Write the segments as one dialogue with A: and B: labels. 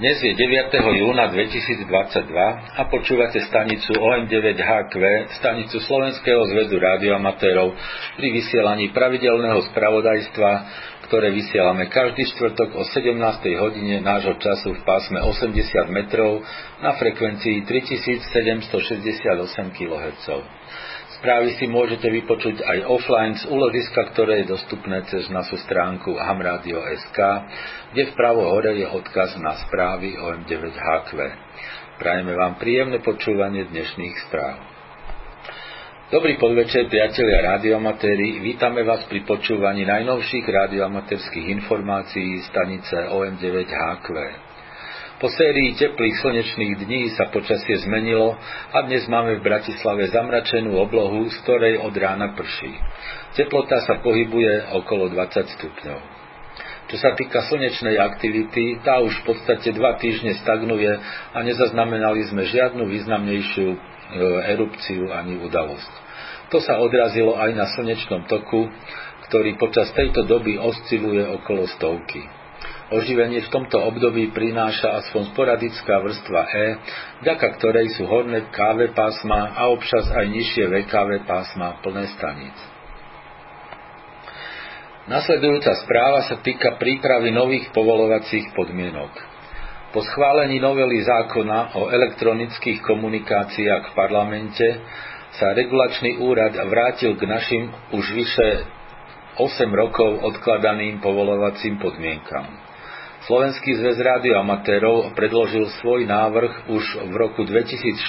A: Dnes je 9. júna 2022 a počúvate stanicu OM9HQ, stanicu Slovenského zväzu rádioamatérov pri vysielaní pravidelného spravodajstva, ktoré vysielame každý štvrtok o 17. hodine nášho času v pásme 80 metrov na frekvencii 3768 kHz. Správy si môžete vypočuť aj offline z úložiska, ktoré je dostupné cez našu stránku hamradio.sk, kde vpravo hore je odkaz na správy o M9HQ. Prajeme vám príjemné počúvanie dnešných správ. Dobrý podvečer, priatelia radioamatéri. Vítame vás pri počúvaní najnovších radioamatérských informácií stanice OM9HQ. Po sérii teplých slnečných dní sa počasie zmenilo a dnes máme v Bratislave zamračenú oblohu, z ktorej od rána prší. Teplota sa pohybuje okolo 20 stupňov. Čo sa týka slnečnej aktivity, tá už v podstate dva týždne stagnuje a nezaznamenali sme žiadnu významnejšiu e, erupciu ani udalosť. To sa odrazilo aj na slnečnom toku, ktorý počas tejto doby osciluje okolo stovky. Oživenie v tomto období prináša aspoň sporadická vrstva E, vďaka ktorej sú horné KV pásma a občas aj nižšie VKV pásma plné staníc. Nasledujúca správa sa týka prípravy nových povolovacích podmienok. Po schválení novely zákona o elektronických komunikáciách v parlamente sa regulačný úrad vrátil k našim už vyše 8 rokov odkladaným povolovacím podmienkam. Slovenský zväz rádioamatérov predložil svoj návrh už v roku 2014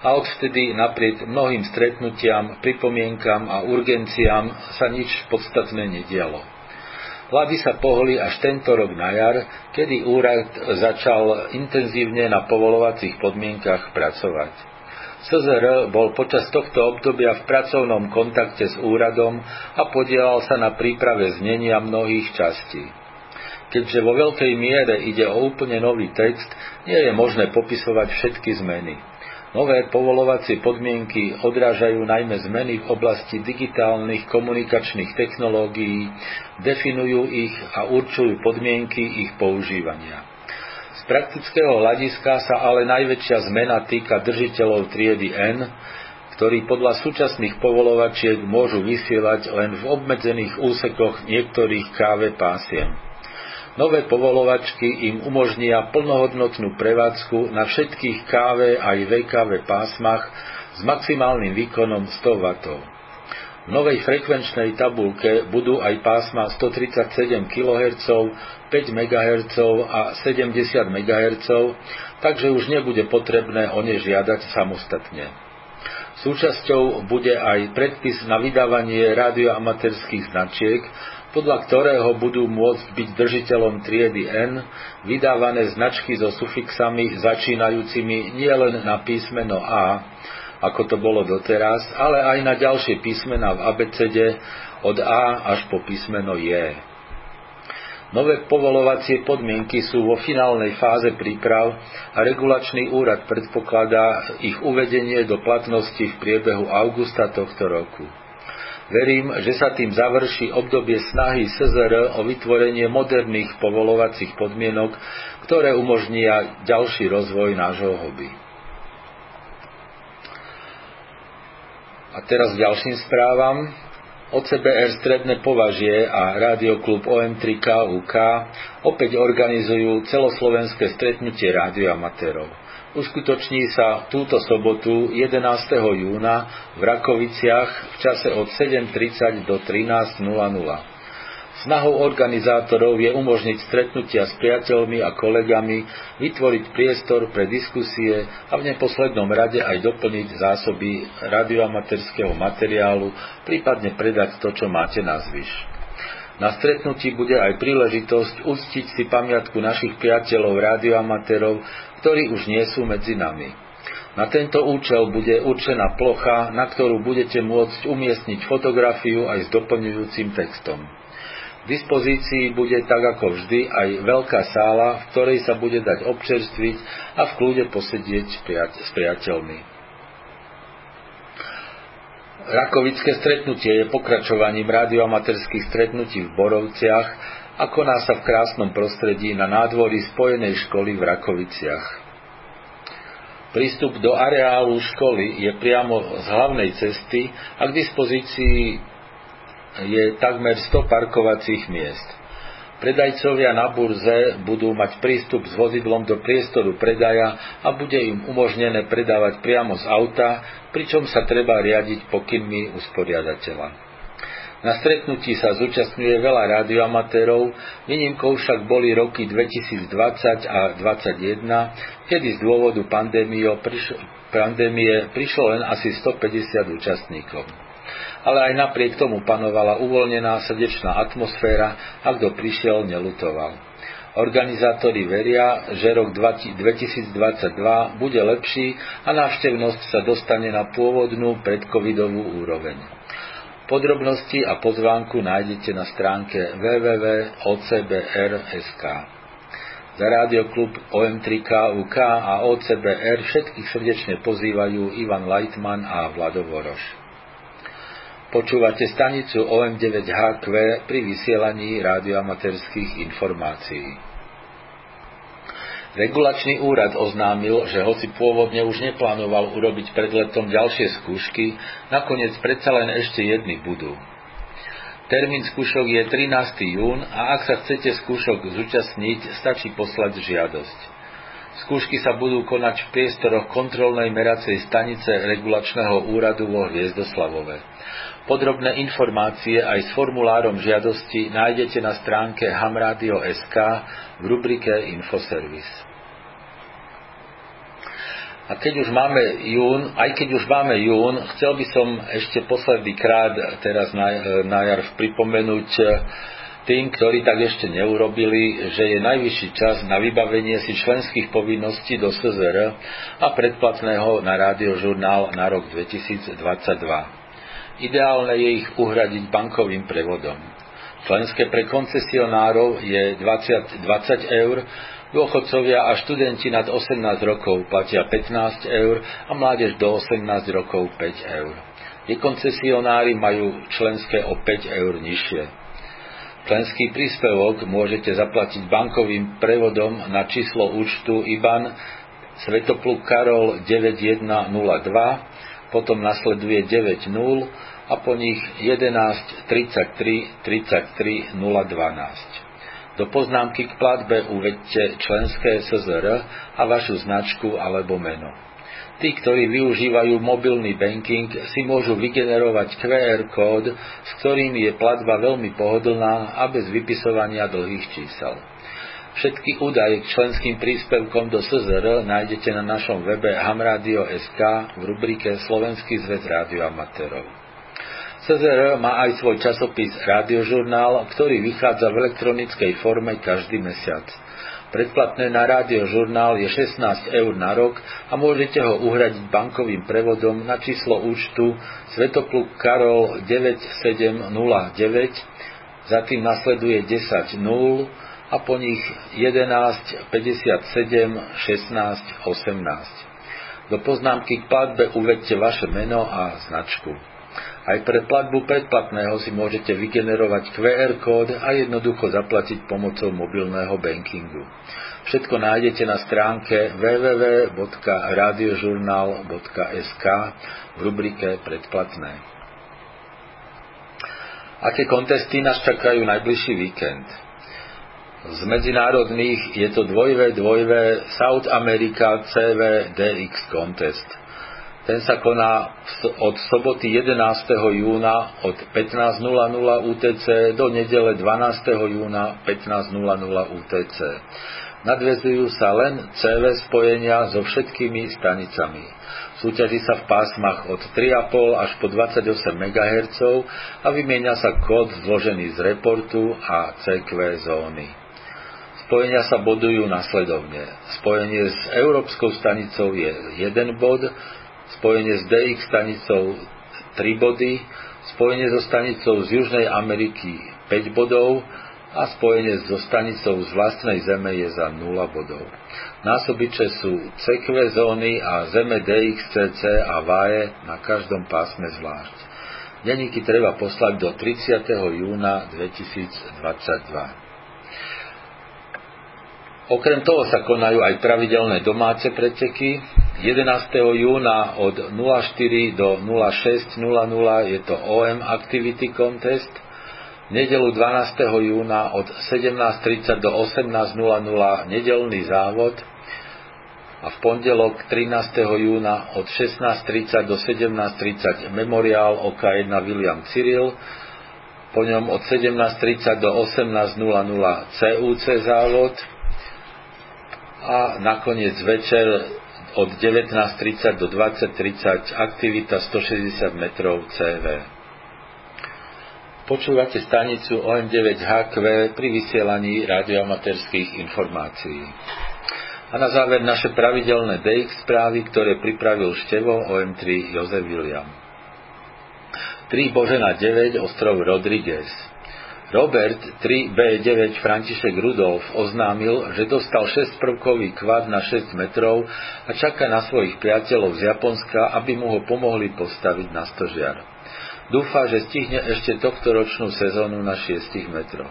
A: a odvtedy napriek mnohým stretnutiam, pripomienkam a urgenciám sa nič podstatné nedialo. Vlády sa pohli až tento rok na jar, kedy úrad začal intenzívne na povolovacích podmienkach pracovať. SZR bol počas tohto obdobia v pracovnom kontakte s úradom a podielal sa na príprave znenia mnohých častí. Keďže vo veľkej miere ide o úplne nový text, nie je možné popisovať všetky zmeny. Nové povolovacie podmienky odrážajú najmä zmeny v oblasti digitálnych komunikačných technológií, definujú ich a určujú podmienky ich používania. Z praktického hľadiska sa ale najväčšia zmena týka držiteľov triedy N, ktorí podľa súčasných povolovačiek môžu vysielať len v obmedzených úsekoch niektorých KV pásiem. Nové povolovačky im umožnia plnohodnotnú prevádzku na všetkých KV aj VKV pásmach s maximálnym výkonom 100 W. V novej frekvenčnej tabulke budú aj pásma 137 kHz, 5 MHz a 70 MHz, takže už nebude potrebné o ne žiadať samostatne. Súčasťou bude aj predpis na vydávanie radioamatérských značiek, podľa ktorého budú môcť byť držiteľom triedy N vydávané značky so sufixami začínajúcimi nielen na písmeno A, ako to bolo doteraz, ale aj na ďalšie písmena v abecede od A až po písmeno J. Nové povolovacie podmienky sú vo finálnej fáze príprav a regulačný úrad predpokladá ich uvedenie do platnosti v priebehu augusta tohto roku. Verím, že sa tým završí obdobie snahy SZR o vytvorenie moderných povolovacích podmienok, ktoré umožnia ďalší rozvoj nášho hobby. A teraz ďalším správam. OCBR Stredné považie a Rádioklub OM3KUK opäť organizujú celoslovenské stretnutie rádioamatérov. Uskutoční sa túto sobotu 11. júna v Rakoviciach v čase od 7.30 do 13.00. Snahou organizátorov je umožniť stretnutia s priateľmi a kolegami, vytvoriť priestor pre diskusie a v neposlednom rade aj doplniť zásoby radioamatérskeho materiálu, prípadne predať to, čo máte na zvyš. Na stretnutí bude aj príležitosť uctiť si pamiatku našich priateľov rádioamatérov, ktorí už nie sú medzi nami. Na tento účel bude určená plocha, na ktorú budete môcť umiestniť fotografiu aj s doplňujúcim textom. Dispozícii bude tak ako vždy aj veľká sála, v ktorej sa bude dať občerstviť a v kľude posedieť s priateľmi. Rakovické stretnutie je pokračovaním radioamaterských stretnutí v Borovciach a koná sa v krásnom prostredí na nádvorí spojenej školy v Rakoviciach. Prístup do areálu školy je priamo z hlavnej cesty a k dispozícii je takmer 100 parkovacích miest. Predajcovia na burze budú mať prístup s vozidlom do priestoru predaja a bude im umožnené predávať priamo z auta, pričom sa treba riadiť pokynmi usporiadateľa. Na stretnutí sa zúčastňuje veľa radioamatérov, výnimkou však boli roky 2020 a 2021, kedy z dôvodu pandémie prišlo, len asi 150 účastníkov. Ale aj napriek tomu panovala uvoľnená srdečná atmosféra a kto prišiel, nelutoval. Organizátori veria, že rok 2022 bude lepší a návštevnosť sa dostane na pôvodnú predcovidovú úroveň. Podrobnosti a pozvánku nájdete na stránke www.ocbr.sk. Za rádioklub OM3KUK a OCBR všetkých srdečne pozývajú Ivan Leitman a Vlado Voroš. Počúvate stanicu OM9HQ pri vysielaní rádioamatérských informácií. Regulačný úrad oznámil, že hoci pôvodne už neplánoval urobiť pred letom ďalšie skúšky, nakoniec predsa len ešte jedny budú. Termín skúšok je 13. jún a ak sa chcete skúšok zúčastniť, stačí poslať žiadosť. Skúšky sa budú konať v priestoroch kontrolnej meracej stanice regulačného úradu vo Hviezdoslavove. Podrobné informácie aj s formulárom žiadosti nájdete na stránke hamradio.sk v rubrike Infoservis. A keď už máme jún, aj keď už máme jún, chcel by som ešte posledný krát teraz na, na jar pripomenúť tým, ktorí tak ešte neurobili, že je najvyšší čas na vybavenie si členských povinností do SZR a predplatného na rádiožurnál na rok 2022. Ideálne je ich uhradiť bankovým prevodom. Členské pre koncesionárov je 20, 20 eur, dôchodcovia a študenti nad 18 rokov platia 15 eur a mládež do 18 rokov 5 eur. Nekoncesionári majú členské o 5 eur nižšie. Členský príspevok môžete zaplatiť bankovým prevodom na číslo účtu IBAN Svetopluk Karol 9102, potom nasleduje 90 a po nich 11 33 33 012. Do poznámky k platbe uvedte členské SZR a vašu značku alebo meno. Tí, ktorí využívajú mobilný banking, si môžu vygenerovať QR kód, s ktorým je platba veľmi pohodlná a bez vypisovania dlhých čísel. Všetky údaje k členským príspevkom do SZR nájdete na našom webe hamradio.sk v rubrike Slovenský zväz rádioamatérov. CZR má aj svoj časopis Rádiožurnál, ktorý vychádza v elektronickej forme každý mesiac. Predplatné na rádiožurnál je 16 eur na rok a môžete ho uhradiť bankovým prevodom na číslo účtu Svetopluk Karol 9709, za tým nasleduje 10 0 a po nich 11 57 16 18. Do poznámky k platbe uvedte vaše meno a značku. Aj pre platbu predplatného si môžete vygenerovať QR kód a jednoducho zaplatiť pomocou mobilného bankingu. Všetko nájdete na stránke www.radiožurnal.sk v rubrike Predplatné. Aké kontesty nás čakajú najbližší víkend? Z medzinárodných je to 2v 2v South America CV DX Contest. Ten sa koná od soboty 11. júna od 15.00 UTC do nedele 12. júna 15.00 UTC. Nadvezujú sa len CV spojenia so všetkými stanicami. Súťaží sa v pásmach od 3,5 až po 28 MHz a vymieňa sa kód zložený z reportu a CQ zóny. Spojenia sa bodujú nasledovne. Spojenie s Európskou stanicou je 1 bod, spojenie s DX stanicou 3 body, spojenie so stanicou z Južnej Ameriky 5 bodov a spojenie so stanicou z vlastnej zeme je za 0 bodov. Násobiče sú CQ zóny a zeme DXCC a VAE na každom pásme zvlášť. Deníky treba poslať do 30. júna 2022. Okrem toho sa konajú aj pravidelné domáce preteky. 11. júna od 04 do 06.00 je to OM Activity Contest. Nedelu 12. júna od 17.30 do 18.00 nedelný závod a v pondelok 13. júna od 16.30 do 17.30 memoriál OK1 William Cyril, po ňom od 17.30 do 18.00 CUC závod, a nakoniec večer od 19.30 do 20.30 aktivita 160 metrov CV. Počúvate stanicu OM9HQ pri vysielaní radioamaterských informácií. A na záver naše pravidelné DX správy, ktoré pripravil števo OM3 Jozef William. 3 Božena 9 ostrov Rodriguez Robert 3B9 František Rudolf oznámil, že dostal 6-prvkový kvad na 6 metrov a čaká na svojich priateľov z Japonska, aby mu ho pomohli postaviť na stožiar. Dúfa, že stihne ešte tohto ročnú sezónu na 6 metroch.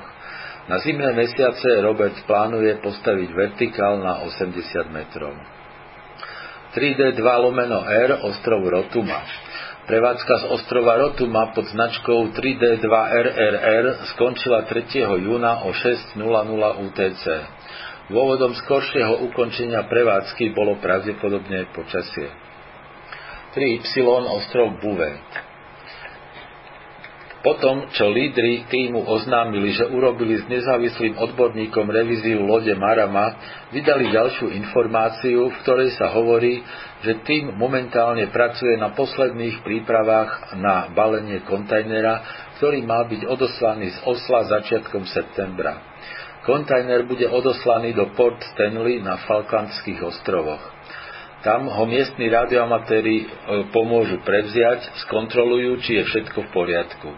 A: Na zimné mesiace Robert plánuje postaviť vertikál na 80 metrov. 3D2 lomeno R ostrov Rotuma. Prevádzka z ostrova Rotuma pod značkou 3D2RRR skončila 3. júna o 6.00 UTC. Dôvodom skoršieho ukončenia prevádzky bolo pravdepodobne počasie. 3Y ostrov Buve. Potom, čo lídry týmu oznámili, že urobili s nezávislým odborníkom revíziu lode Marama, vydali ďalšiu informáciu, v ktorej sa hovorí, že tým momentálne pracuje na posledných prípravách na balenie kontajnera, ktorý má byť odoslaný z Osla začiatkom septembra. Kontajner bude odoslaný do Port Stanley na Falklandských ostrovoch. Tam ho miestni radioamatéri e, pomôžu prevziať, skontrolujú, či je všetko v poriadku.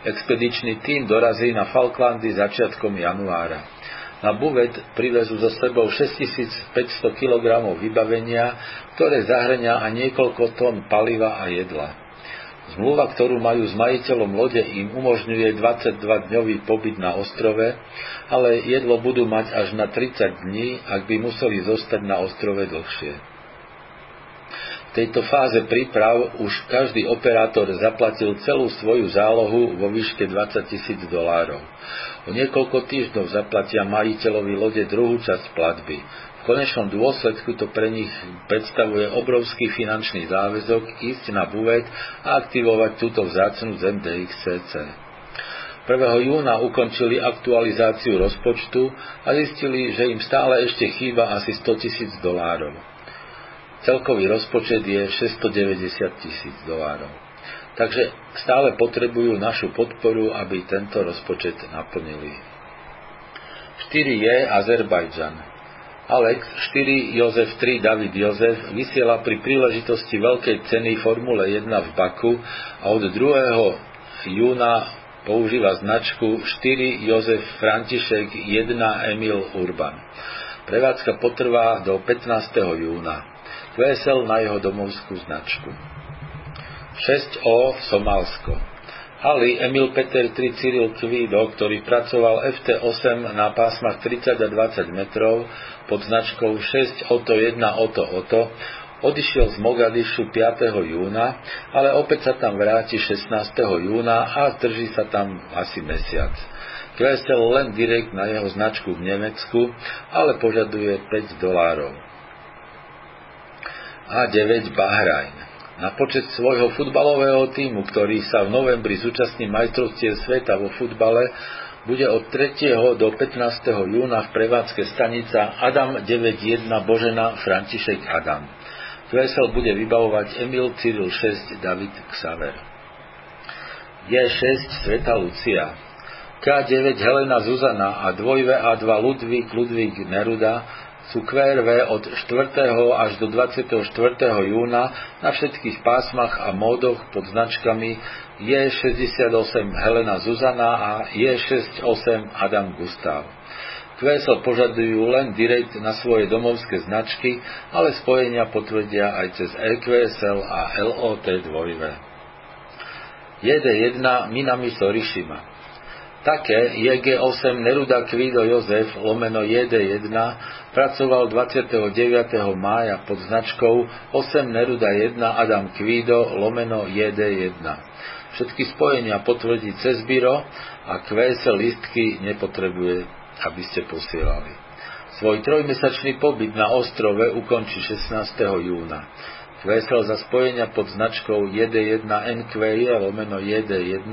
A: Expedičný tím dorazí na Falklandy začiatkom januára. Na buvet privezú so sebou 6500 kg vybavenia, ktoré zahrňa aj niekoľko tón paliva a jedla. Zmluva, ktorú majú s majiteľom lode, im umožňuje 22-dňový pobyt na ostrove, ale jedlo budú mať až na 30 dní, ak by museli zostať na ostrove dlhšie tejto fáze príprav už každý operátor zaplatil celú svoju zálohu vo výške 20 tisíc dolárov. O niekoľko týždňov zaplatia majiteľovi lode druhú časť platby. V konečnom dôsledku to pre nich predstavuje obrovský finančný záväzok ísť na buvet a aktivovať túto vzácnu zem DXCC. 1. júna ukončili aktualizáciu rozpočtu a zistili, že im stále ešte chýba asi 100 tisíc dolárov. Celkový rozpočet je 690 tisíc dolárov. Takže stále potrebujú našu podporu, aby tento rozpočet naplnili. 4 je Azerbajdžan. Alex 4 Jozef 3 David Jozef vysiela pri príležitosti veľkej ceny Formule 1 v Baku a od 2. júna používa značku 4 Jozef František 1 Emil Urban. Prevádzka potrvá do 15. júna vesel na jeho domovskú značku. 6O Somálsko Ali Emil Peter 3 Cyril Kvído, ktorý pracoval FT8 na pásmach 30 a 20 metrov pod značkou 6 Oto 1 Oto Oto, odišiel z Mogadišu 5. júna, ale opäť sa tam vráti 16. júna a drží sa tam asi mesiac. Klesel len direkt na jeho značku v Nemecku, ale požaduje 5 dolárov a 9 Bahrajn. Na počet svojho futbalového týmu, ktorý sa v novembri zúčastní majstrovstiev sveta vo futbale, bude od 3. do 15. júna v prevádzke stanica Adam 91 Božena František Adam. QSL bude vybavovať Emil Cyril 6 David Xaver. J6 Sveta Lucia. K9 Helena Zuzana a 2 A2 Ludvík Ludvík Neruda QRV od 4. až do 24. júna na všetkých pásmach a módoch pod značkami J68 Helena Zuzana a J68 Adam Gustav. QSL požadujú len direkt na svoje domovské značky, ale spojenia potvrdia aj cez EQSL a LOT 2. JD1 Minami Sorishima Také JG8 Neruda Kvido Jozef lomeno JD1 pracoval 29. mája pod značkou 8 Neruda 1 Adam Kvido lomeno JD1. Všetky spojenia potvrdí cez byro a QS listky nepotrebuje, aby ste posielali. Svoj trojmesačný pobyt na ostrove ukončí 16. júna. QSL za spojenia pod značkou JD1 NQE lomeno JD1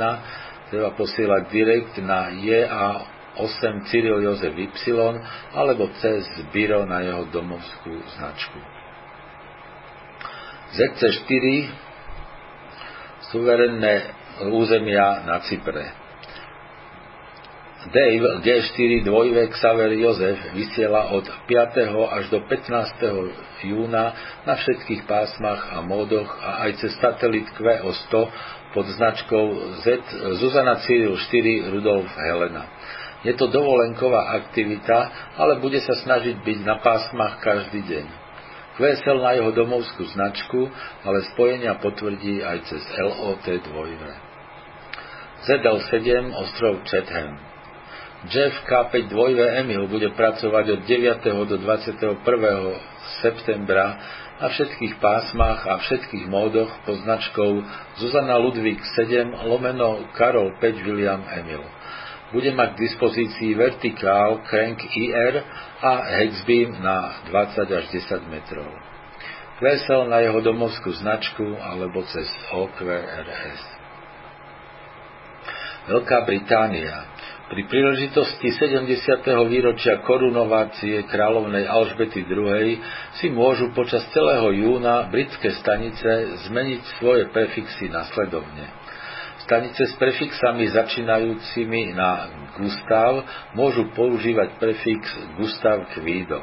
A: treba posielať direkt na JA8 Cyril Jozef Y alebo cez Biro na jeho domovskú značku. ZC4 suverenné územia na Cypre. Dave G4 dvojvek Xaver Jozef vysiela od 5. až do 15. júna na všetkých pásmach a módoch a aj cez satelit QO100 pod značkou Z Zuzana Cyril 4 Rudolf Helena. Je to dovolenková aktivita, ale bude sa snažiť byť na pásmach každý deň. QSL na jeho domovskú značku, ale spojenia potvrdí aj cez LOT 2. ZL7 ostrov Chatham. Jeff K5 2V Emil bude pracovať od 9. do 21. septembra na všetkých pásmach a všetkých módoch pod značkou Zuzana Ludvík 7 lomeno Karol 5 William Emil. Bude mať k dispozícii vertikál Crank IR a Hexbeam na 20 až 10 metrov. Vesel na jeho domovskú značku alebo cez OQRS. Veľká Británia pri príležitosti 70. výročia korunovácie kráľovnej Alžbety II. si môžu počas celého júna britské stanice zmeniť svoje prefixy nasledovne. Stanice s prefixami začínajúcimi na Gustav môžu používať prefix Gustav Kvído.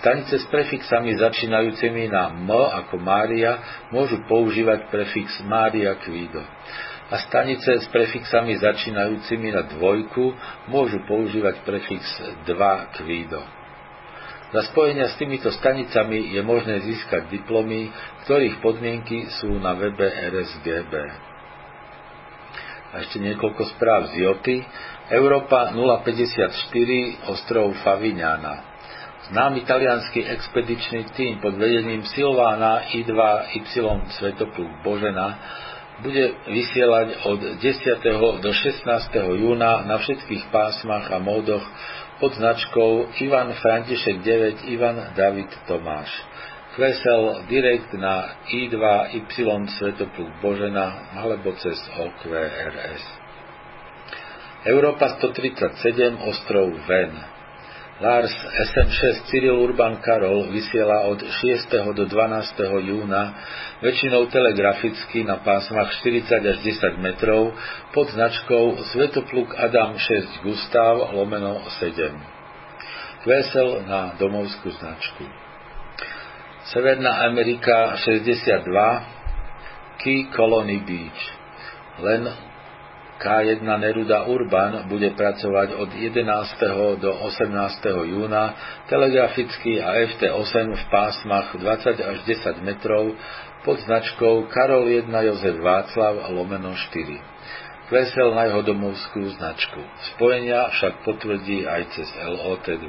A: Stanice s prefixami začínajúcimi na M ako Mária môžu používať prefix Mária Kvído a stanice s prefixami začínajúcimi na dvojku môžu používať prefix 2 kvído. Za spojenia s týmito stanicami je možné získať diplomy, ktorých podmienky sú na webe RSGB. A ešte niekoľko správ z Joty. Európa 054, ostrov Favignana. Známy talianský expedičný tým pod vedením Silvána I2Y Svetopluk Božena bude vysielať od 10. do 16. júna na všetkých pásmach a módoch pod značkou Ivan František 9 Ivan David Tomáš. Kvesel direkt na I2Y Svetopluk Božena alebo cez OQRS. Európa 137 ostrov Ven. Lars SM6 Cyril Urban Karol vysiela od 6. do 12. júna väčšinou telegraficky na pásmach 40 až 10 metrov pod značkou Svetopluk Adam 6 Gustav lomeno 7. Vesel na domovskú značku. Severná Amerika 62 Key Colony Beach. Len K1 Neruda Urban bude pracovať od 11. do 18. júna telegraficky a FT8 v pásmach 20 až 10 metrov pod značkou Karol 1 Jozef Václav lomeno 4. Vesel na jeho domovskú značku. Spojenia však potvrdí aj cez LOT 2.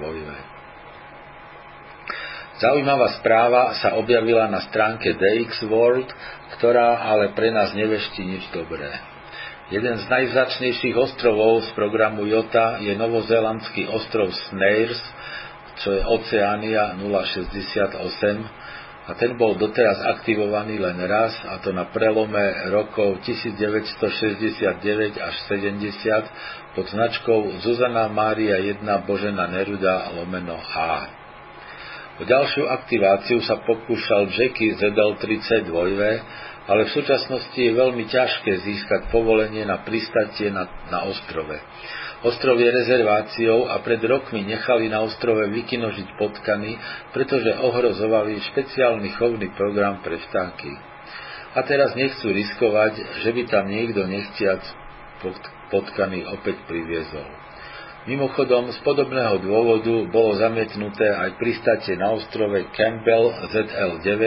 A: Zaujímavá správa sa objavila na stránke DX World, ktorá ale pre nás neveští nič dobré. Jeden z najvzácnejších ostrovov z programu JOTA je novozélandský ostrov Snares, čo je Oceánia 068 a ten bol doteraz aktivovaný len raz a to na prelome rokov 1969 až 70 pod značkou Zuzana Mária 1 Božena Neruda lomeno A. O ďalšiu aktiváciu sa pokúšal Jackie ZL-32, ale v súčasnosti je veľmi ťažké získať povolenie na pristatie na, na ostrove. Ostrov je rezerváciou a pred rokmi nechali na ostrove vykinožiť potkany, pretože ohrozovali špeciálny chovný program pre vtáky. A teraz nechcú riskovať, že by tam niekto nechtiac potkany opäť priviezol. Mimochodom, z podobného dôvodu bolo zamietnuté aj pristatie na ostrove Campbell ZL9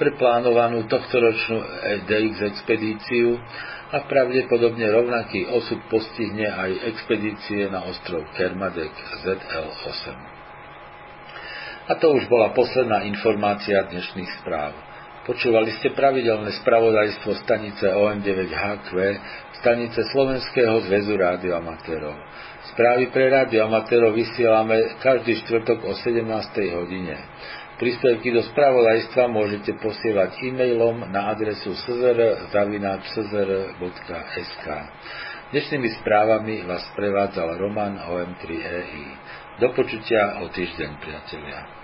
A: pre plánovanú tohtoročnú DX expedíciu a pravdepodobne rovnaký osud postihne aj expedície na ostrov Kermadek ZL-8. A to už bola posledná informácia dnešných správ. Počúvali ste pravidelné spravodajstvo stanice OM9HQ, stanice Slovenského zväzu rádioamatérov. Správy pre rádioamatérov vysielame každý štvrtok o 17. hodine. Príspevky do spravodajstva môžete posielať e-mailom na adresu szr.sk. Dnešnými správami vás prevádzal Roman OM3EI. Do počutia o týždeň, priatelia.